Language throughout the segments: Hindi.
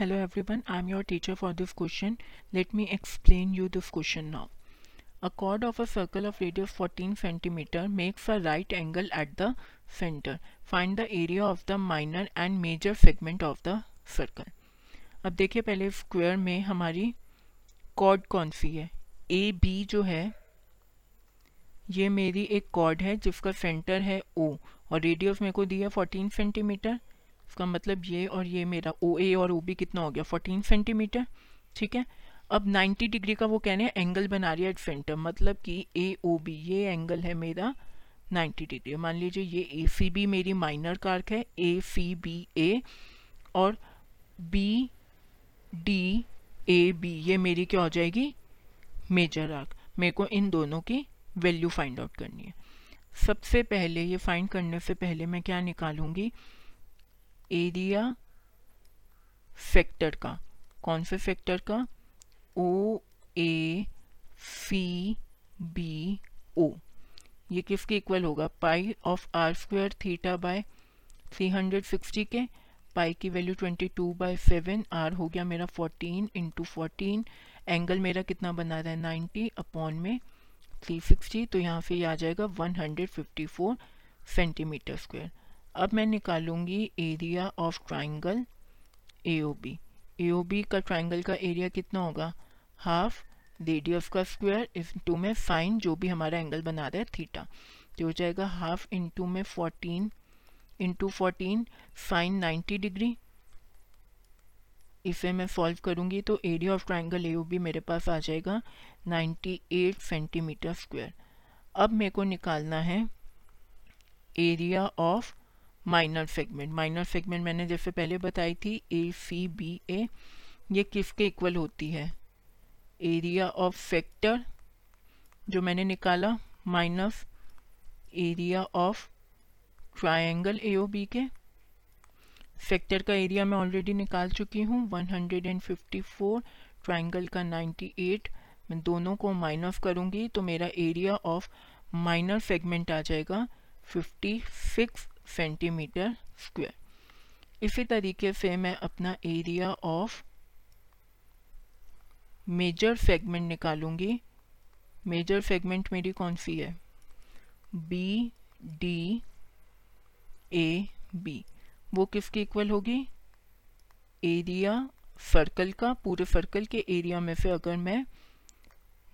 Hello everyone I am your teacher for this question let me explain you this question now a chord of a circle of radius fourteen centimetre makes a right angle at the centre find the area of the minor and major segment of the circle अब देखिए पहले स्क्वेयर में हमारी कॉर्ड कौन सी है? ए बी जो है, ये मेरी एक कॉर्ड है जिसका सेंटर है ओ और रेडियस मेरे को दिया है फोर्टीन सेंटीमीटर इसका मतलब ये और ये मेरा ओ ए और ओ बी कितना हो गया? 14 सेंटीमीटर ठीक है? अब 90 डिग्री का वो कहने हैं एंगल बना रही है एट सेंटर मतलब कि ए ओ बी ये एंगल है मेरा 90 डिग्री मान लीजिए ये ए सी बी मेरी माइनर कार्क है ए सी बी ए और बी डी ए बी ये मेरी क्या हो जाएगी? मेजर आर्क मेरे को इन दोनों की वैल्यू फाइंड आउट करनी है। सबसे पहले, ये फाइंड करने से पहले मैं क्या निकालूँगी? एरिया फैक्टर का, कौन से फैक्टर का? ओ ए सी बी ओ ये किसके इक्वल होगा? Pi of R square theta by three hundred sixty के पाई की value twenty two by seven R हो गया मेरा फोर्टीन इंटू फोर्टीन एंगल मेरा कितना बना रहा है? नाइन्टी अपॉन में थ्री सिक्सटी तो यहाँ से ये आ जाएगा one hundred fifty four centimetre square अब मैं निकालूँगी area of triangle A O B A O B का ट्राइंगल का एरिया कितना होगा? हाफ़ रेडियस का स्क्वायर इंटू में साइन जो भी हमारा एंगल बना रहा है थीटा तो हो जाएगा हाफ़ इंटू में fourteen into fourteen sine ninety degree इसे मैं सॉल्व करूँगी तो area of triangle A B मेरे पास आ जाएगा 98 सेंटीमीटर स्क्वायर अब मेरे को निकालना है area of minor segment minor segment मैंने जैसे पहले बताई थी ए सी बी ए ये किसके इक्वल होती है? एरिया ऑफ़ फैक्टर जो मैंने निकाला minus area of triangle A O B के फैक्टर का एरिया मैं ऑलरेडी निकाल चुकी हूँ 154 ट्रायंगल का 98 मैं दोनों को माइनस करूँगी तो मेरा एरिया ऑफ़ माइनर सेगमेंट आ जाएगा 56 सेंटीमीटर स्क्वायर इसी तरीके से मैं अपना एरिया ऑफ़ मेजर सेगमेंट निकालूँगी। मेजर सेगमेंट मेरी कौन सी है? बी डी ए बी वो किसकी इक्वल होगी? एरिया सर्कल का, पूरे सर्कल के एरिया में से अगर मैं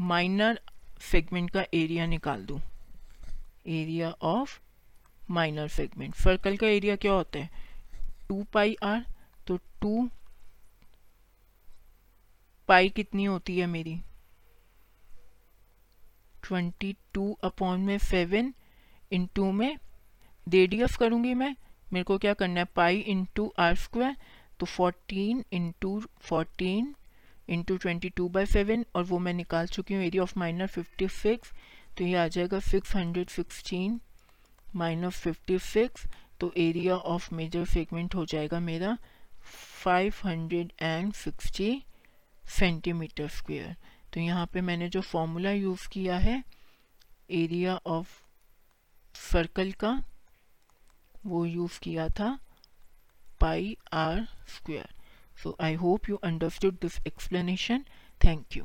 माइनर सेगमेंट का एरिया निकाल दूँ। Area of minor segment circle का एरिया क्या होता है? टू पाई आर तो टू पाई कितनी होती है मेरी? ट्वेंटी टू अपॉन में सेवन इन टू में रेडियस करूँगी मैं। मेरे को क्या करना है? पाई इंटू आर स्क्वायर तो fourteen into fourteen into twenty two by seven और वो मैं निकाल चुकी हूँ area of minor fifty six तो ये आ जाएगा six hundred sixteen minus fifty six तो एरिया ऑफ़ मेजर सेगमेंट हो जाएगा मेरा five hundred and sixty centimetre square तो यहाँ पे मैंने जो फॉर्मूला यूज़ किया है एरिया ऑफ़ सर्कल का, वो यूज़ किया था pi r square so I hope you understood this explanation thank you